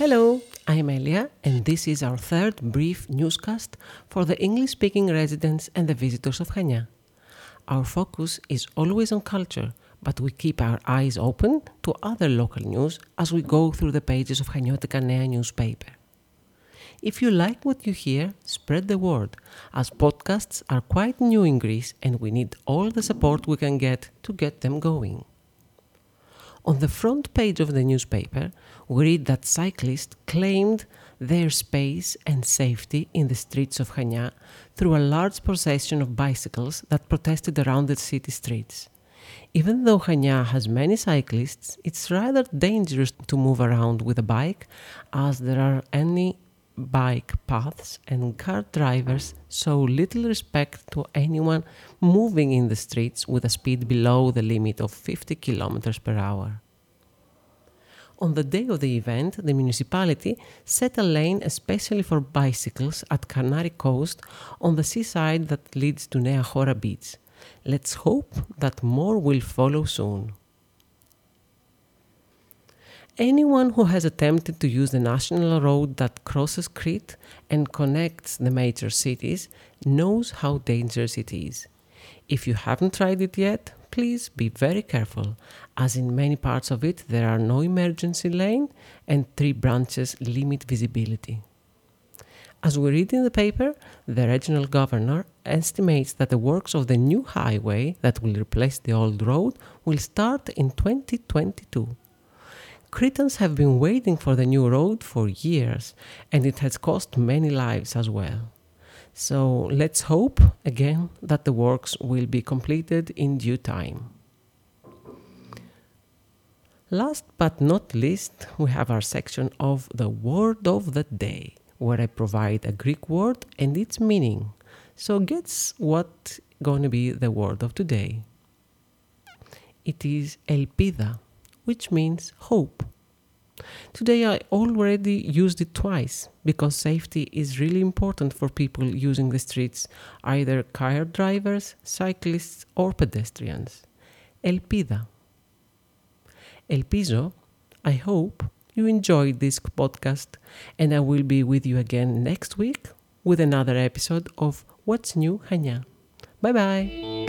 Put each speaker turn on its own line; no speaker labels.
Hello, I'm Elia, and this is our third brief newscast for the English speaking residents and the visitors of Chania. Our focus is always on culture, but we keep our eyes open to other local news as we go through the pages of Haniotika Nea newspaper. If you like what you hear, spread the word, as podcasts are quite new in Greece and we need all the support we can get to get them going. On the front page of the newspaper, we read that cyclists claimed their space and safety in the streets of Chania through a large procession of bicycles that protested around the city streets. Even though Chania has many cyclists, it's rather dangerous to move around with a bike as there are any bike paths and car drivers show little respect to anyone moving in the streets with a speed below the limit of 50 km per hour. On the day of the event, the municipality set a lane especially for bicycles at Kanari Coast on the seaside that leads to Nea Chora Beach. Let's hope that more will follow soon. Anyone who has attempted to use the national road that crosses Crete and connects the major cities knows how dangerous it is. If you haven't tried it yet, please be very careful, as in many parts of it there are no emergency lane and three branches limit visibility. As we read in the paper, the regional governor estimates that the works of the new highway that will replace the old road will start in 2022. Cretans have been waiting for the new road for years, and it has cost many lives as well. So let's hope again that the works will be completed in due time. Last but not least, we have our section of the word of the day, where I provide a Greek word and its meaning. So guess what going to be the word of today? It is elpida which means hope. Today I already used it twice because safety is really important for people using the streets, either car drivers, cyclists, or pedestrians. Elpida. Elpizo, I hope you enjoyed this podcast and I will be with you again next week with another episode of What's New Chania. Bye bye.